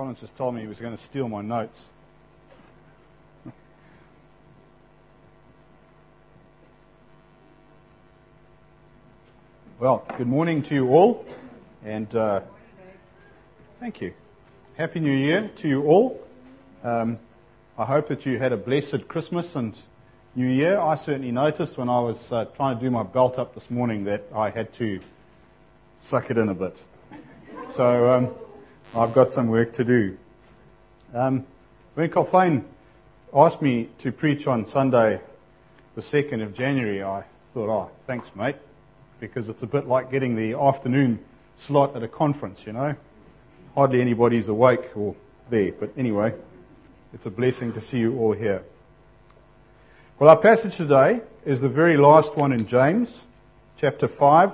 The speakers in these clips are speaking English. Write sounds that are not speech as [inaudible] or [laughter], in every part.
Colin's just told me he was going to steal my notes. Well, good morning to you all, and uh, thank you. Happy New Year to you all. Um, I hope that you had a blessed Christmas and New Year. I certainly noticed when I was uh, trying to do my belt up this morning that I had to suck it in a bit. So um, I've got some work to do. Um, when Colfane asked me to preach on Sunday, the 2nd of January, I thought, oh, thanks, mate, because it's a bit like getting the afternoon slot at a conference, you know. Hardly anybody's awake or there, but anyway, it's a blessing to see you all here. Well, our passage today is the very last one in James, chapter 5,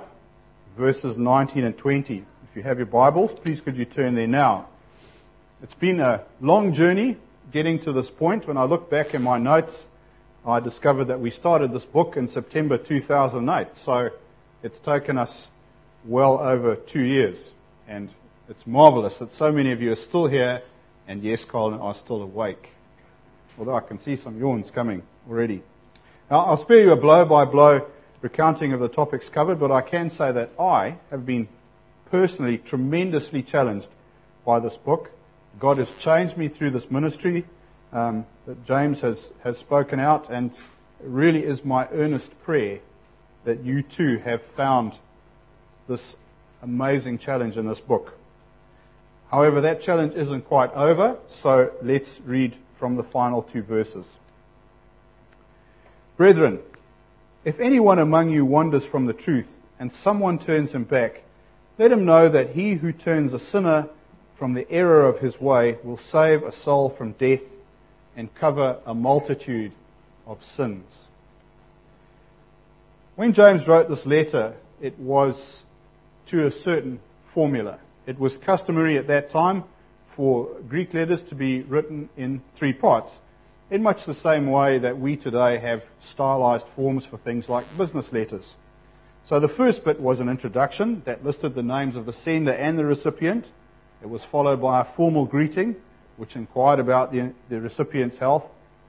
verses 19 and 20 you have your Bibles, please could you turn there now. It's been a long journey getting to this point. When I look back in my notes, I discovered that we started this book in September 2008. So it's taken us well over two years. And it's marvelous that so many of you are still here, and yes, Colin, are still awake. Although I can see some yawns coming already. Now, I'll spare you a blow by blow recounting of the topics covered, but I can say that I have been personally tremendously challenged by this book. God has changed me through this ministry um, that James has, has spoken out, and it really is my earnest prayer that you too have found this amazing challenge in this book. However, that challenge isn't quite over, so let's read from the final two verses. Brethren, if anyone among you wanders from the truth and someone turns him back, let him know that he who turns a sinner from the error of his way will save a soul from death and cover a multitude of sins. When James wrote this letter, it was to a certain formula. It was customary at that time for Greek letters to be written in three parts, in much the same way that we today have stylized forms for things like business letters. So the first bit was an introduction that listed the names of the sender and the recipient. It was followed by a formal greeting, which inquired about the, the recipient's health.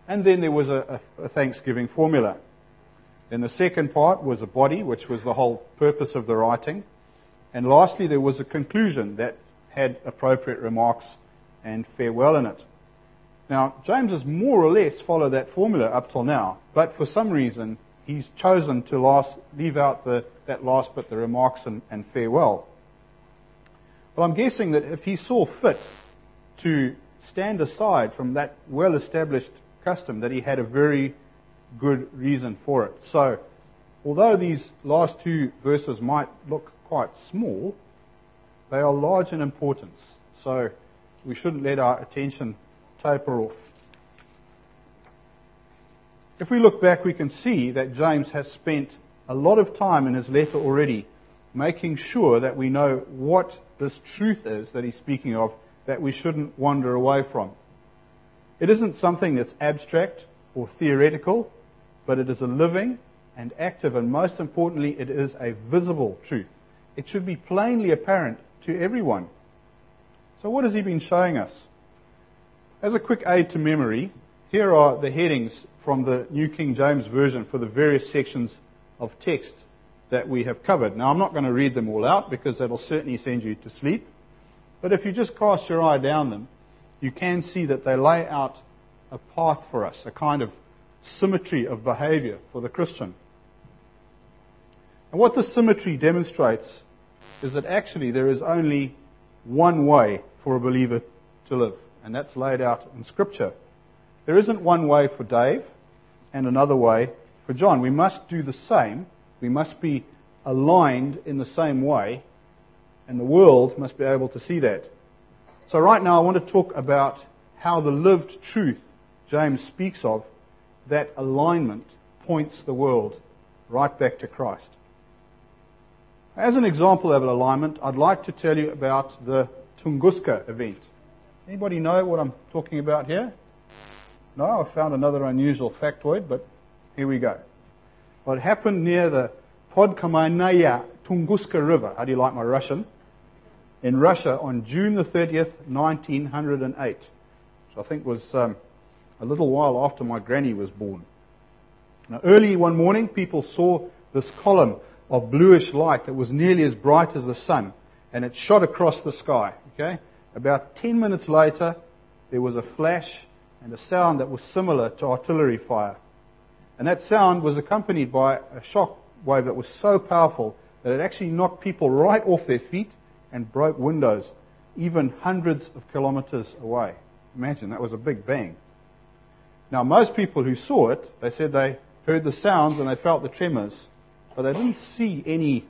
And then there was a, a Thanksgiving formula. Then the second part was a body, which was the whole purpose of the writing. And lastly, there was a conclusion that had appropriate remarks and farewell in it. Now, James has more or less followed that formula up till now, but for some reason, he's chosen to last, leave out the, that last bit, the remarks and, and farewell. Well, I'm guessing that if he saw fit to stand aside from that well established custom, that he had a very good reason for it. So, although these last two verses might look quite small, they are large in importance. So, we shouldn't let our attention taper off. If we look back, we can see that James has spent a lot of time in his letter already making sure that we know what this truth is that he's speaking of that we shouldn't wander away from. It isn't something that's abstract or theoretical, but it is a living and active, and most importantly, it is a visible truth. It should be plainly apparent to everyone. So, what has he been showing us? As a quick aid to memory, here are the headings from the New King James Version for the various sections of text that we have covered. Now, I'm not going to read them all out because that'll certainly send you to sleep. But if you just cast your eye down them, you can see that they lay out a path for us, a kind of symmetry of behavior for the Christian. And what this symmetry demonstrates is that actually there is only one way for a believer to live, and that's laid out in Scripture. There isn't one way for Dave and another way for John. We must do the same. We must be aligned in the same way, and the world must be able to see that. So, right now, I want to talk about how the lived truth James speaks of, that alignment points the world right back to Christ. As an example of an alignment, I'd like to tell you about the Tunguska event. Anybody know what I'm talking about here? No, I found another unusual factoid, but here we go. It happened near the Podkamennaya Tunguska River. How do you like my Russian? in Russia on June the 30th, 1908, which I think was um, a little while after my granny was born. Now, early one morning, people saw this column of bluish light that was nearly as bright as the sun, and it shot across the sky. Okay? About 10 minutes later, there was a flash and a sound that was similar to artillery fire. And that sound was accompanied by a shock wave that was so powerful that it actually knocked people right off their feet and broke windows, even hundreds of kilometers away. Imagine, that was a big bang. Now, most people who saw it, they said they heard the sounds and they felt the tremors, but they didn't see any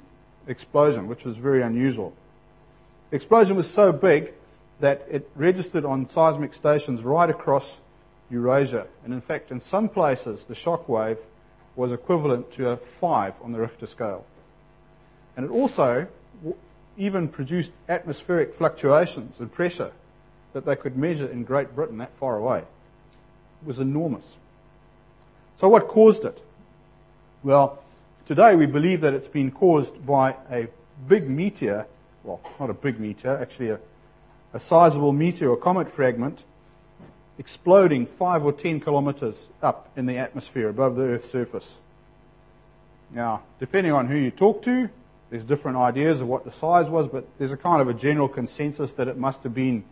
explosion, which was very unusual. The explosion was so big that it registered on seismic stations right across Eurasia. And in fact, in some places, the shock wave was equivalent to a 5 on the Richter scale. And it also even produced atmospheric fluctuations and pressure that they could measure in Great Britain that far away. It was enormous. So what caused it? Well, today we believe that it's been caused by a big meteor, well, not a big meteor, actually a, a sizable meteor or comet fragment exploding five or ten kilometers up in the atmosphere above the Earth's surface. Now, depending on who you talk to, there's different ideas of what the size was, but there's a kind of a general consensus that it must have been,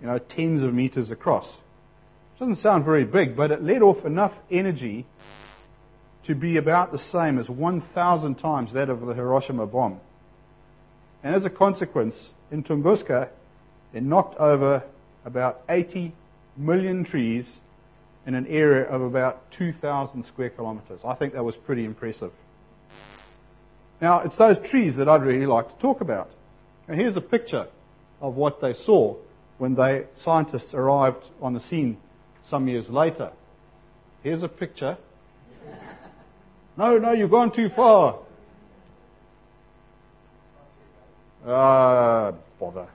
you know, tens of meters across. It doesn't sound very big, but it let off enough energy to be about the same as 1,000 times that of the Hiroshima bomb. And as a consequence, in Tunguska, it knocked over about 80 million trees in an area of about 2,000 square kilometers. I think that was pretty impressive. Now, it's those trees that I'd really like to talk about. And here's a picture of what they saw when they scientists arrived on the scene some years later. Here's a picture. [laughs] No, no, you've gone too far. Ah, uh, bother.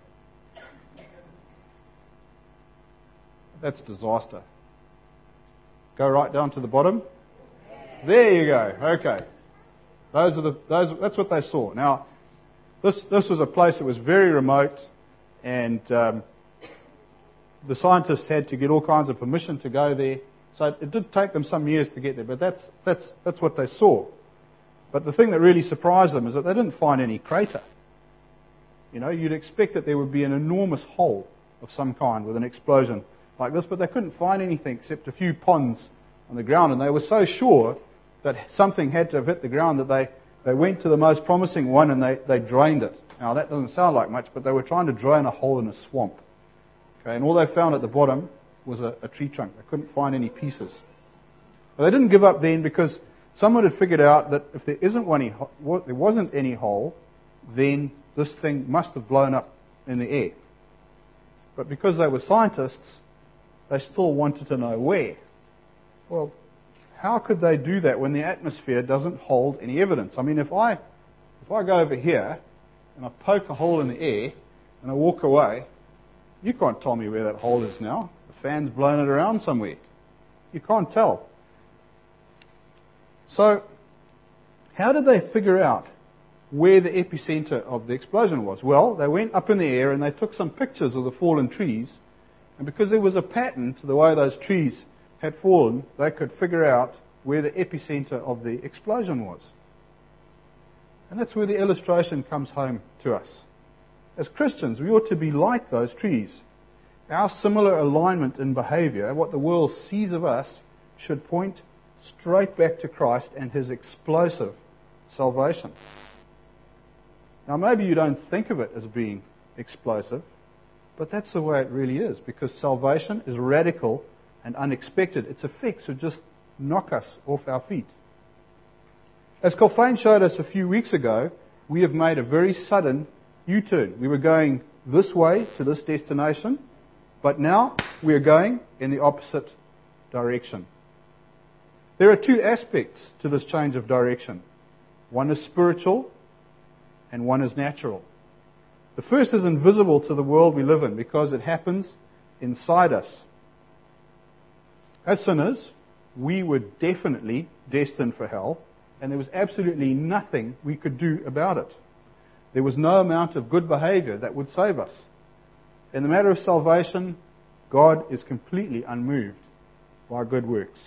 That's disaster. Go right down to the bottom. There you go. Okay. Those are the, those, that's what they saw. Now, this, this was a place that was very remote, and um, the scientists had to get all kinds of permission to go there. So it did take them some years to get there, but that's, that's, that's what they saw. But the thing that really surprised them is that they didn't find any crater. You know, you'd expect that there would be an enormous hole of some kind with an explosion like this, but they couldn't find anything except a few ponds on the ground, and they were so sure that something had to have hit the ground that they, they went to the most promising one and they, they drained it. Now, that doesn't sound like much, but they were trying to drain a hole in a swamp. Okay, and all they found at the bottom was a, a tree trunk. They couldn't find any pieces. But they didn't give up then because someone had figured out that if there isn't any, there wasn't any hole, then this thing must have blown up in the air. But because they were scientists, they still wanted to know where. Well, how could they do that when the atmosphere doesn't hold any evidence? I mean, if I, if I go over here and I poke a hole in the air and I walk away, you can't tell me where that hole is now. The fan's blown it around somewhere. You can't tell. So, how did they figure out where the epicenter of the explosion was? Well, they went up in the air and they took some pictures of the fallen trees and because there was a pattern to the way those trees had fallen, they could figure out where the epicenter of the explosion was. And that's where the illustration comes home to us. As Christians, we ought to be like those trees. Our similar alignment in behavior, what the world sees of us, should point straight back to Christ and his explosive salvation. Now, maybe you don't think of it as being explosive, but that's the way it really is, because salvation is radical and unexpected. Its effects would just knock us off our feet. As Colfane showed us a few weeks ago, we have made a very sudden U turn. We were going this way to this destination, but now we are going in the opposite direction. There are two aspects to this change of direction one is spiritual, and one is natural. The first is invisible to the world we live in because it happens inside us. As sinners, we were definitely destined for hell, and there was absolutely nothing we could do about it. There was no amount of good behavior that would save us. In the matter of salvation, God is completely unmoved by good works.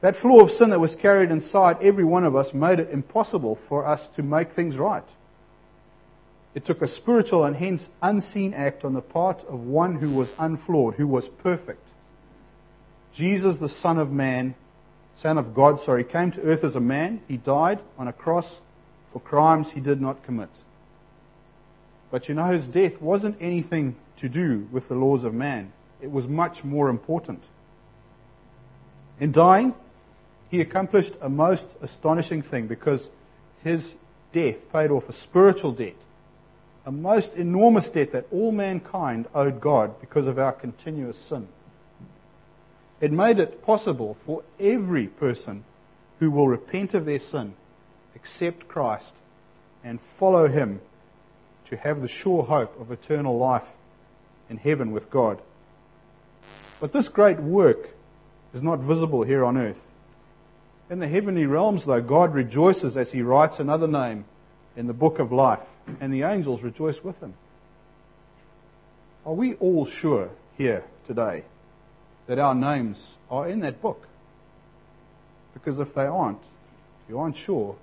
That flaw of sin that was carried inside every one of us made it impossible for us to make things right. It took a spiritual and hence unseen act on the part of one who was unflawed, who was perfect. Jesus, the Son of Man, Son of God, sorry, came to earth as a man. He died on a cross for crimes he did not commit. But you know, his death wasn't anything to do with the laws of man. It was much more important. In dying, he accomplished a most astonishing thing because his death paid off a spiritual debt, a most enormous debt that all mankind owed God because of our continuous sin. It made it possible for every person who will repent of their sin, accept Christ, and follow him to have the sure hope of eternal life in heaven with God. But this great work is not visible here on earth. In the heavenly realms, though, God rejoices as he writes another name in the book of life, and the angels rejoice with him. Are we all sure here today that our names are in that book? Because if they aren't, if you aren't sure,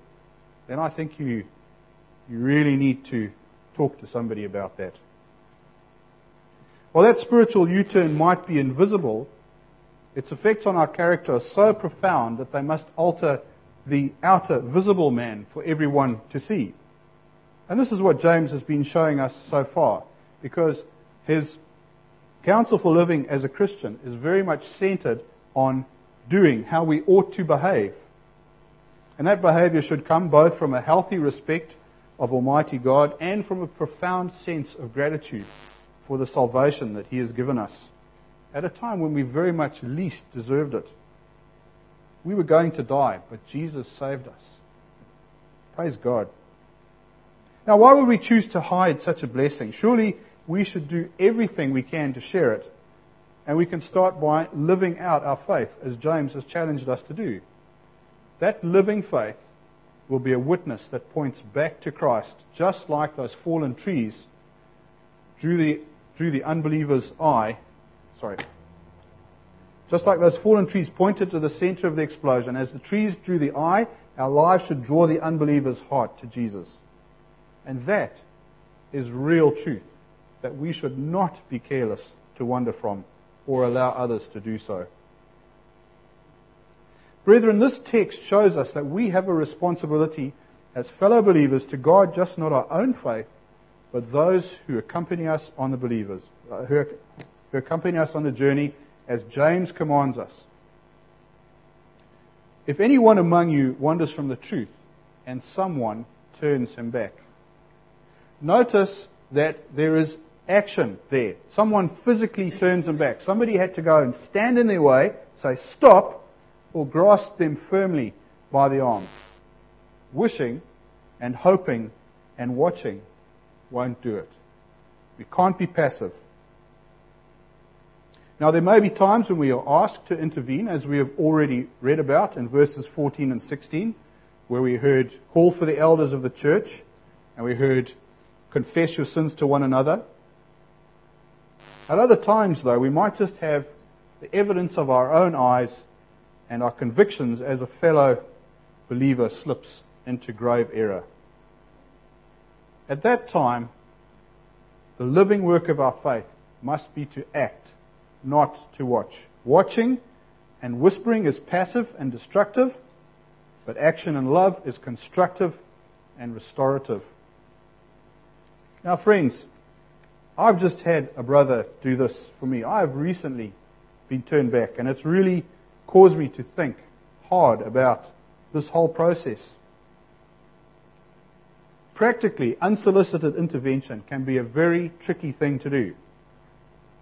then I think you, you really need to talk to somebody about that. While that spiritual U turn might be invisible, its effects on our character are so profound that they must alter the outer visible man for everyone to see. And this is what James has been showing us so far, because his counsel for living as a Christian is very much centered on doing, how we ought to behave. And that behavior should come both from a healthy respect of Almighty God and from a profound sense of gratitude for the salvation that He has given us at a time when we very much least deserved it. We were going to die, but Jesus saved us. Praise God. Now, why would we choose to hide such a blessing? Surely we should do everything we can to share it. And we can start by living out our faith, as James has challenged us to do. That living faith will be a witness that points back to Christ, just like those fallen trees drew the, drew the unbeliever's eye Sorry. Just like those fallen trees pointed to the center of the explosion, as the trees drew the eye, our lives should draw the unbeliever's heart to Jesus. And that is real truth that we should not be careless to wander from or allow others to do so. Brethren, this text shows us that we have a responsibility as fellow believers to guard just not our own faith, but those who accompany us on the believers, uh, who who accompany us on the journey as James commands us. If anyone among you wanders from the truth and someone turns him back, notice that there is action there. Someone physically turns them back. Somebody had to go and stand in their way, say stop, or grasp them firmly by the arm. Wishing and hoping and watching won't do it. We can't be passive. Now, there may be times when we are asked to intervene, as we have already read about in verses 14 and 16, where we heard call for the elders of the church, and we heard confess your sins to one another. At other times, though, we might just have the evidence of our own eyes and our convictions as a fellow believer slips into grave error. At that time, the living work of our faith must be to act not to watch. Watching and whispering is passive and destructive, but action and love is constructive and restorative. Now, friends, I've just had a brother do this for me. I've recently been turned back, and it's really caused me to think hard about this whole process. Practically, unsolicited intervention can be a very tricky thing to do.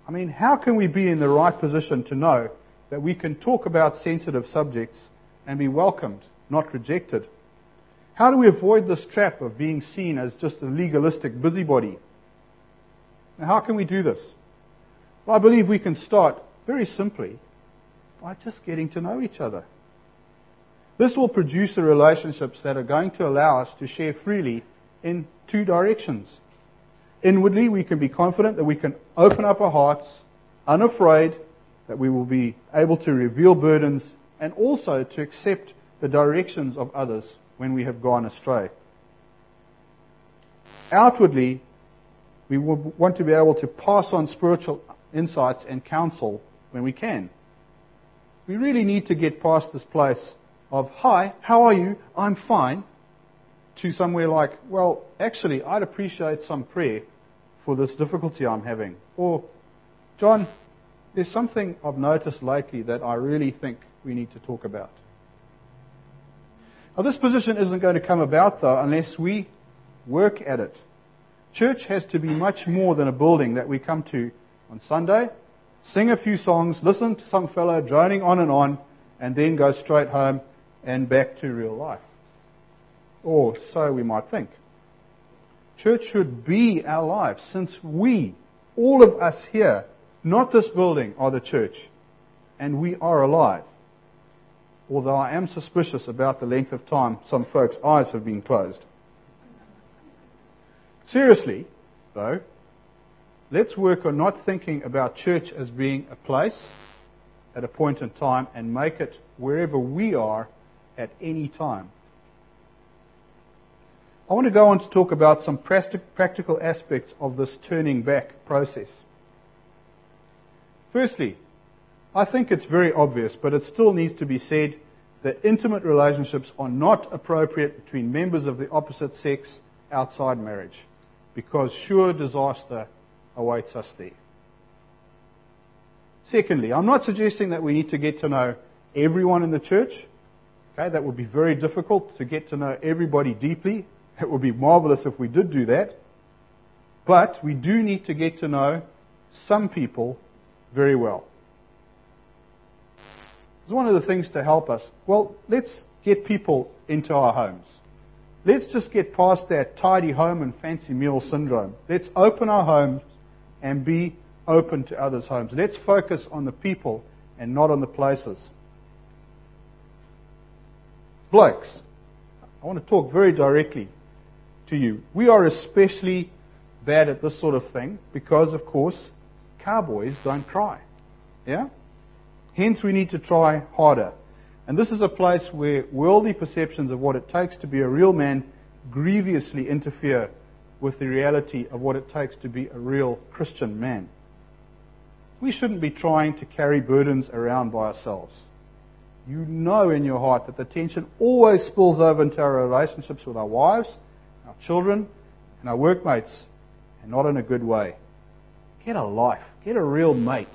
I mean, how can we be in the right position to know that we can talk about sensitive subjects and be welcomed, not rejected? How do we avoid this trap of being seen as just a legalistic busybody? Now, how can we do this? Well, I believe we can start very simply by just getting to know each other. This will produce the relationships that are going to allow us to share freely in two directions. Inwardly, we can be confident that we can open up our hearts, unafraid that we will be able to reveal burdens and also to accept the directions of others when we have gone astray. Outwardly, we want to be able to pass on spiritual insights and counsel when we can. We really need to get past this place of, hi, how are you? I'm fine, to somewhere like, well, actually, I'd appreciate some prayer for this difficulty I'm having. Or, John, there's something I've noticed lately that I really think we need to talk about. Now, this position isn't going to come about, though, unless we work at it. Church has to be much more than a building that we come to on Sunday, sing a few songs, listen to some fellow droning on and on, and then go straight home and back to real life. Or so we might think. Church should be our lives, since we, all of us here, not this building, are the church, and we are alive although I am suspicious about the length of time some folks' eyes have been closed. Seriously, though, let's work on not thinking about church as being a place at a point in time and make it wherever we are at any time. I want to go on to talk about some practical aspects of this turning back process. Firstly, I think it's very obvious, but it still needs to be said that intimate relationships are not appropriate between members of the opposite sex outside marriage, because sure disaster awaits us there. Secondly, I'm not suggesting that we need to get to know everyone in the church. Okay, that would be very difficult to get to know everybody deeply. It would be marvelous if we did do that. But we do need to get to know some people very well. It's one of the things to help us. Well, let's get people into our homes. Let's just get past that tidy home and fancy meal syndrome. Let's open our homes and be open to others' homes. Let's focus on the people and not on the places. Blokes, I want to talk very directly to you. We are especially bad at this sort of thing because, of course, cowboys don't cry. Yeah? Hence, we need to try harder. And this is a place where worldly perceptions of what it takes to be a real man grievously interfere with the reality of what it takes to be a real Christian man. We shouldn't be trying to carry burdens around by ourselves. You know in your heart that the tension always spills over into our relationships with our wives, our children, and our workmates, and not in a good way. Get a life. Get a real mate.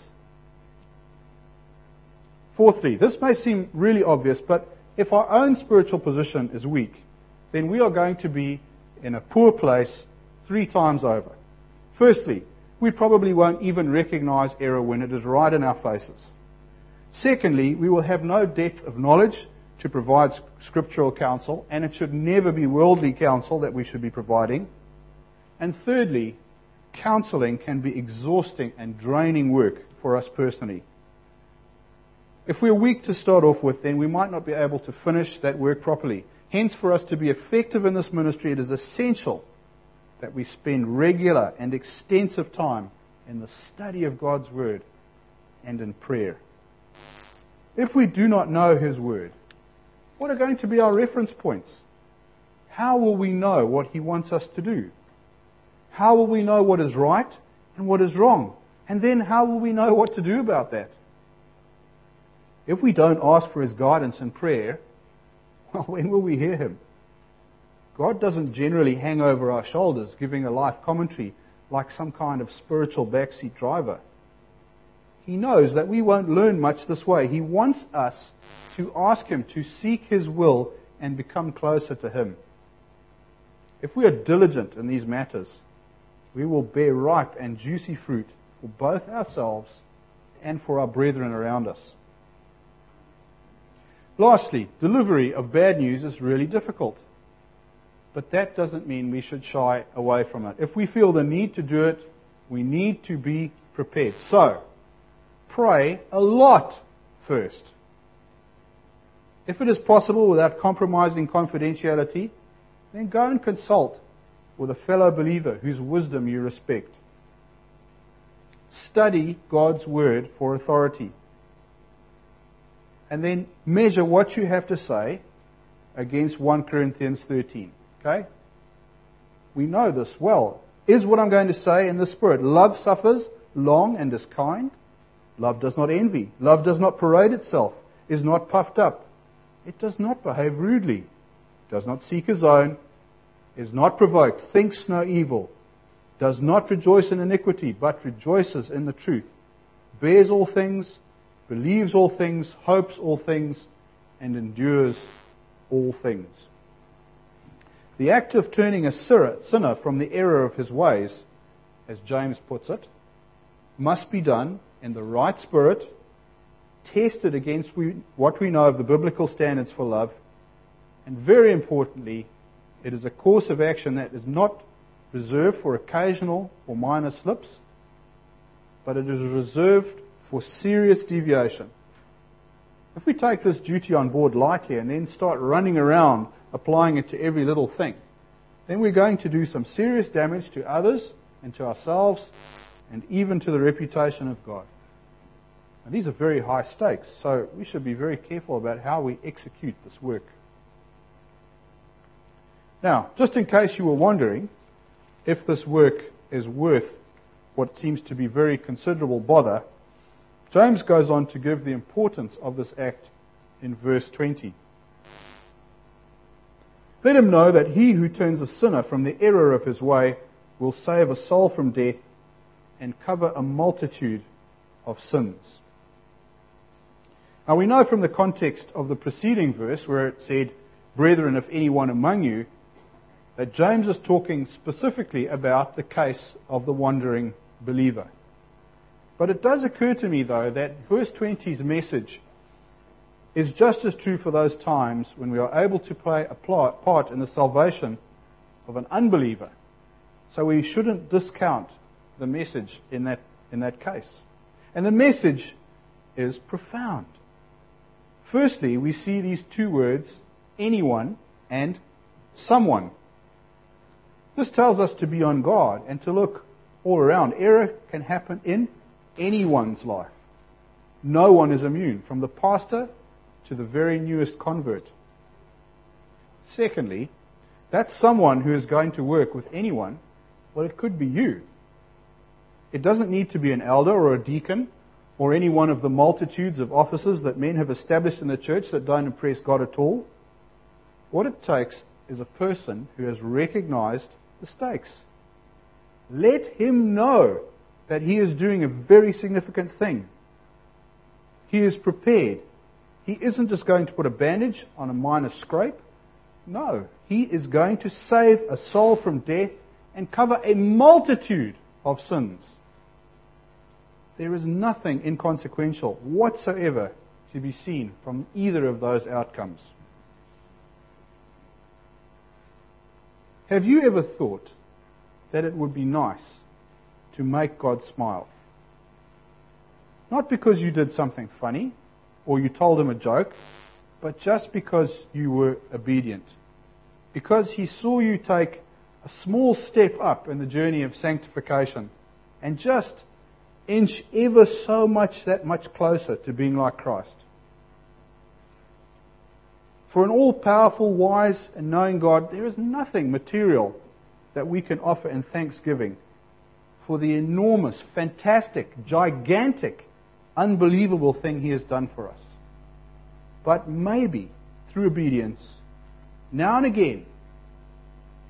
Fourthly, this may seem really obvious, but if our own spiritual position is weak, then we are going to be in a poor place three times over. Firstly, we probably won't even recognize error when it is right in our faces. Secondly, we will have no depth of knowledge to provide scriptural counsel, and it should never be worldly counsel that we should be providing. And thirdly, counseling can be exhausting and draining work for us personally. If we're weak to start off with, then we might not be able to finish that work properly. Hence, for us to be effective in this ministry, it is essential that we spend regular and extensive time in the study of God's Word and in prayer. If we do not know His Word, what are going to be our reference points? How will we know what He wants us to do? How will we know what is right and what is wrong? And then how will we know what to do about that? If we don't ask for his guidance in prayer, [laughs] well, when will we hear him? God doesn't generally hang over our shoulders giving a life commentary like some kind of spiritual backseat driver. He knows that we won't learn much this way. He wants us to ask Him to seek His will and become closer to Him. If we are diligent in these matters, we will bear ripe and juicy fruit for both ourselves and for our brethren around us. Lastly, delivery of bad news is really difficult. But that doesn't mean we should shy away from it. If we feel the need to do it, we need to be prepared. So, pray a lot first. If it is possible without compromising confidentiality, then go and consult with a fellow believer whose wisdom you respect. Study God's word for authority. And then measure what you have to say against 1 Corinthians 13. Okay? We know this well. Is what I'm going to say in the Spirit. Love suffers long and is kind. Love does not envy. Love does not parade itself, is not puffed up. It does not behave rudely, does not seek his own, is not provoked, thinks no evil, does not rejoice in iniquity, but rejoices in the truth, bears all things, believes all things, hopes all things, and endures all things. The act of turning a sinner from the error of his ways, as James puts it, must be done in the right spirit, tested against what we know of the biblical standards for love, and very importantly, it is a course of action that is not reserved for occasional or minor slips, but it is reserved for serious deviation. If we take this duty on board lightly and then start running around applying it to every little thing, then we're going to do some serious damage to others and to ourselves and even to the reputation of God. And these are very high stakes, so we should be very careful about how we execute this work. Now, just in case you were wondering if this work is worth what seems to be very considerable bother, James goes on to give the importance of this act in verse 20. Let him know that he who turns a sinner from the error of his way will save a soul from death and cover a multitude of sins. Now we know from the context of the preceding verse where it said, Brethren, if anyone among you, that James is talking specifically about the case of the wandering believer. But it does occur to me, though, that verse 20's message is just as true for those times when we are able to play a part in the salvation of an unbeliever. So we shouldn't discount the message in that, in that case. And the message is profound. Firstly, we see these two words, anyone and someone. This tells us to be on guard and to look all around. Error can happen in anyone's life. No one is immune, from the pastor to the very newest convert. Secondly, that's someone who is going to work with anyone. Well, it could be you. It doesn't need to be an elder or a deacon or any one of the multitudes of offices that men have established in the church that don't impress God at all. What it takes is a person who has recognized the stakes. Let him know that he is doing a very significant thing. He is prepared. He isn't just going to put a bandage on a minor scrape. No, he is going to save a soul from death and cover a multitude of sins. There is nothing inconsequential whatsoever to be seen from either of those outcomes. Have you ever thought that it would be nice to make God smile? Not because you did something funny or you told him a joke, but just because you were obedient. Because he saw you take a small step up in the journey of sanctification and just inch ever so much that much closer to being like Christ. For an all powerful, wise, and knowing God, there is nothing material that we can offer in thanksgiving for the enormous, fantastic, gigantic, unbelievable thing He has done for us. But maybe, through obedience, now and again,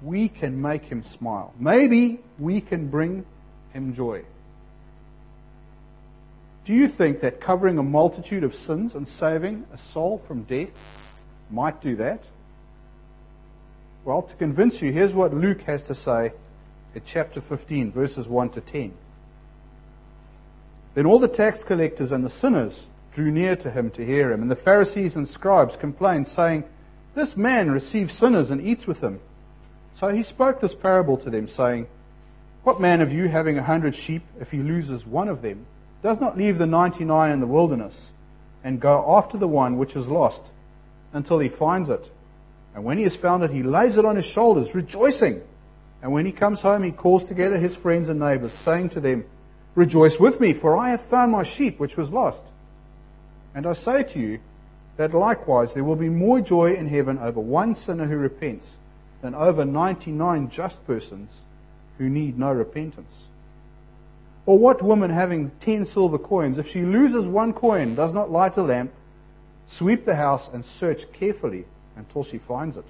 we can make Him smile. Maybe we can bring Him joy. Do you think that covering a multitude of sins and saving a soul from death might do that? Well, to convince you, here's what Luke has to say at chapter 15, verses 1 to 10. Then all the tax collectors and the sinners drew near to him to hear him, and the Pharisees and scribes complained, saying, This man receives sinners and eats with them. So he spoke this parable to them, saying, What man of you, having a hundred sheep, if he loses one of them, does not leave the ninety nine in the wilderness, and go after the one which is lost? until he finds it. And when he has found it, he lays it on his shoulders, rejoicing. And when he comes home, he calls together his friends and neighbors, saying to them, Rejoice with me, for I have found my sheep which was lost. And I say to you that likewise there will be more joy in heaven over one sinner who repents than over 99 just persons who need no repentance. Or what woman having 10 silver coins, if she loses one coin, does not light a lamp, sweep the house, and search carefully until she finds it?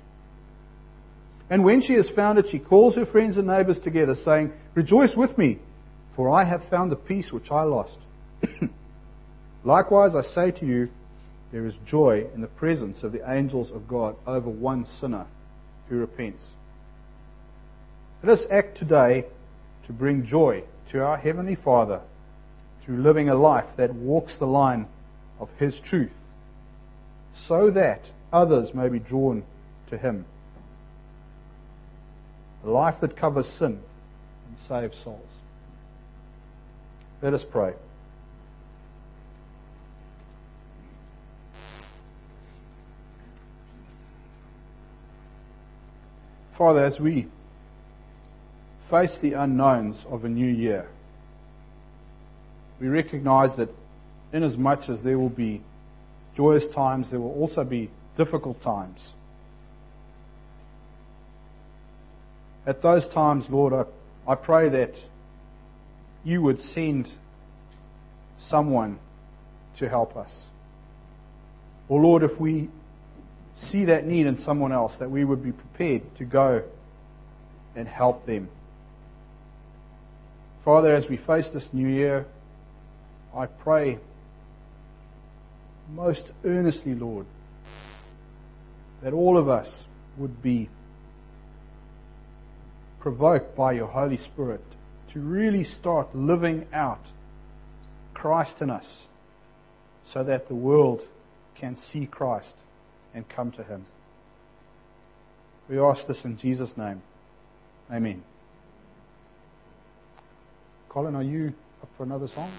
And when she has found it, she calls her friends and neighbors together, saying, Rejoice with me, for I have found the piece which I lost. [coughs] Likewise, I say to you, there is joy in the presence of the angels of God over one sinner who repents. Let us act today to bring joy to our Heavenly Father through living a life that walks the line of His truth, so that others may be drawn to Him. Life that covers sin and saves souls. Let us pray. Father, as we face the unknowns of a new year, we recognize that inasmuch as there will be joyous times, there will also be difficult times. At those times, Lord, I, I pray that you would send someone to help us. Or, Lord, if we see that need in someone else, that we would be prepared to go and help them. Father, as we face this new year, I pray most earnestly, Lord, that all of us would be provoked by your Holy Spirit to really start living out Christ in us so that the world can see Christ and come to Him. We ask this in Jesus' name. Amen. Colin, are you up for another song?